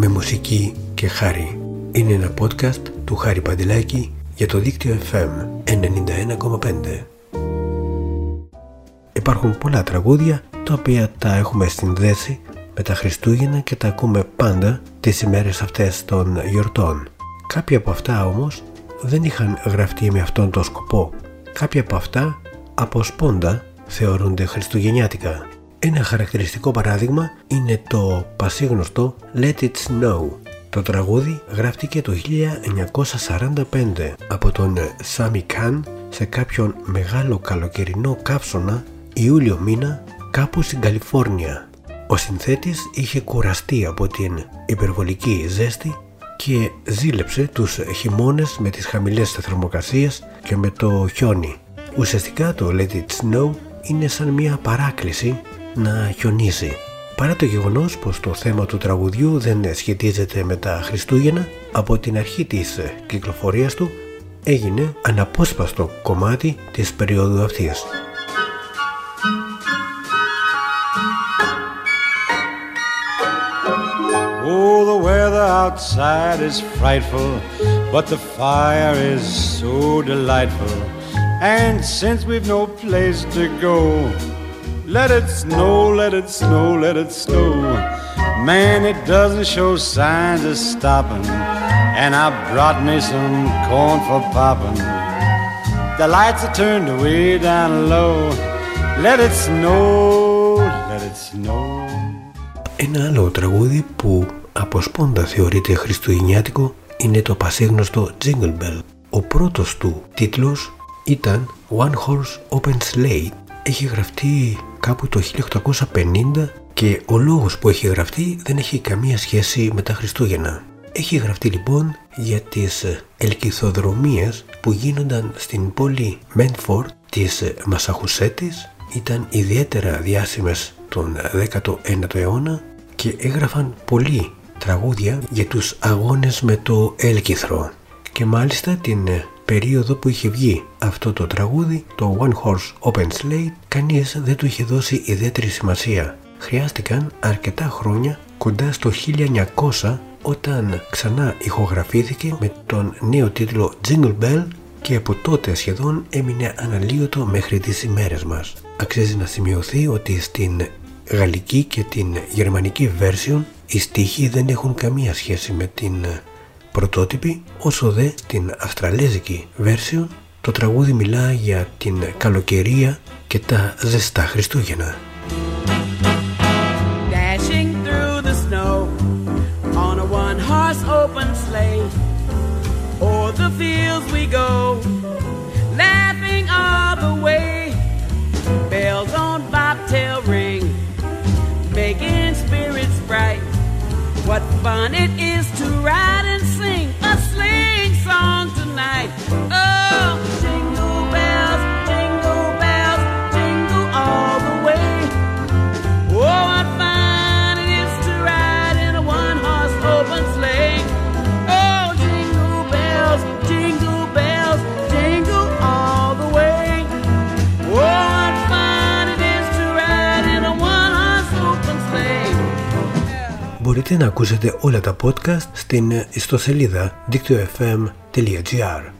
με μουσική και χάρη. Είναι ένα podcast του Χάρη Παντελάκη για το δίκτυο FM 91,5. Υπάρχουν πολλά τραγούδια τα οποία τα έχουμε συνδέσει με τα Χριστούγεννα και τα ακούμε πάντα τις ημέρες αυτές των γιορτών. Κάποια από αυτά όμως δεν είχαν γραφτεί με αυτόν τον σκοπό. Κάποια από αυτά από σπόντα θεωρούνται χριστουγεννιάτικα. Ένα χαρακτηριστικό παράδειγμα είναι το πασίγνωστο Let It Snow. Το τραγούδι γράφτηκε το 1945 από τον Σάμι Καν σε κάποιον μεγάλο καλοκαιρινό κάψονα Ιούλιο μήνα κάπου στην Καλιφόρνια. Ο συνθέτης είχε κουραστεί από την υπερβολική ζέστη και ζήλεψε τους χειμώνες με τις χαμηλές θερμοκρασίες και με το χιόνι. Ουσιαστικά το Let It Snow είναι σαν μια παράκληση να χιονίσει. Παρά το γεγονός πως το θέμα του τραγουδιού δεν σχετίζεται με τα Χριστούγεννα, από την αρχή της κυκλοφορίας του έγινε αναπόσπαστο κομμάτι της περίοδου αυτής. Oh, the weather outside is frightful, but the fire is so delightful. And since we've no place to go, Let it snow, let it snow, let it snow. Man, it doesn't show signs of stopping. And I brought me some corn for popping. The lights are turned way down low. Let it snow, let it snow. Ένα άλλο τραγούδι που από σπόντα θεωρείται χριστουγεννιάτικο είναι το πασίγνωστο Jingle Bell. Ο πρώτος του τίτλος ήταν One Horse Open Sleigh. Έχει γραφτεί κάπου το 1850 και ο λόγος που έχει γραφτεί δεν έχει καμία σχέση με τα Χριστούγεννα. Έχει γραφτεί λοιπόν για τις ελκυθοδρομίες που γίνονταν στην πόλη Μένφορτ της Μασαχουσέτης ήταν ιδιαίτερα διάσημες τον 19ο αιώνα και έγραφαν πολλοί τραγούδια για τους αγώνες με το έλκυθρο και μάλιστα την περίοδο που είχε βγει αυτό το τραγούδι, το One Horse Open Slate, κανείς δεν του είχε δώσει ιδιαίτερη σημασία. Χρειάστηκαν αρκετά χρόνια, κοντά στο 1900, όταν ξανά ηχογραφήθηκε με τον νέο τίτλο Jingle Bell και από τότε σχεδόν έμεινε αναλύωτο μέχρι τις ημέρες μας. Αξίζει να σημειωθεί ότι στην γαλλική και την γερμανική version οι στίχοι δεν έχουν καμία σχέση με την πρωτότυπη, όσο δε την αυστραλέζικη version το τραγούδι μιλά για την καλοκαιρία και τα ζεστά Χριστούγεννα. Dashing through the snow on a one horse open sleigh. O'er the fields we go, laughing all the way. Bells on bobtail ring, making spirits bright. What fun it is to ride Μπορείτε να ακούσετε όλα τα podcast στην ιστοσελίδα δίκτυο.fm.gr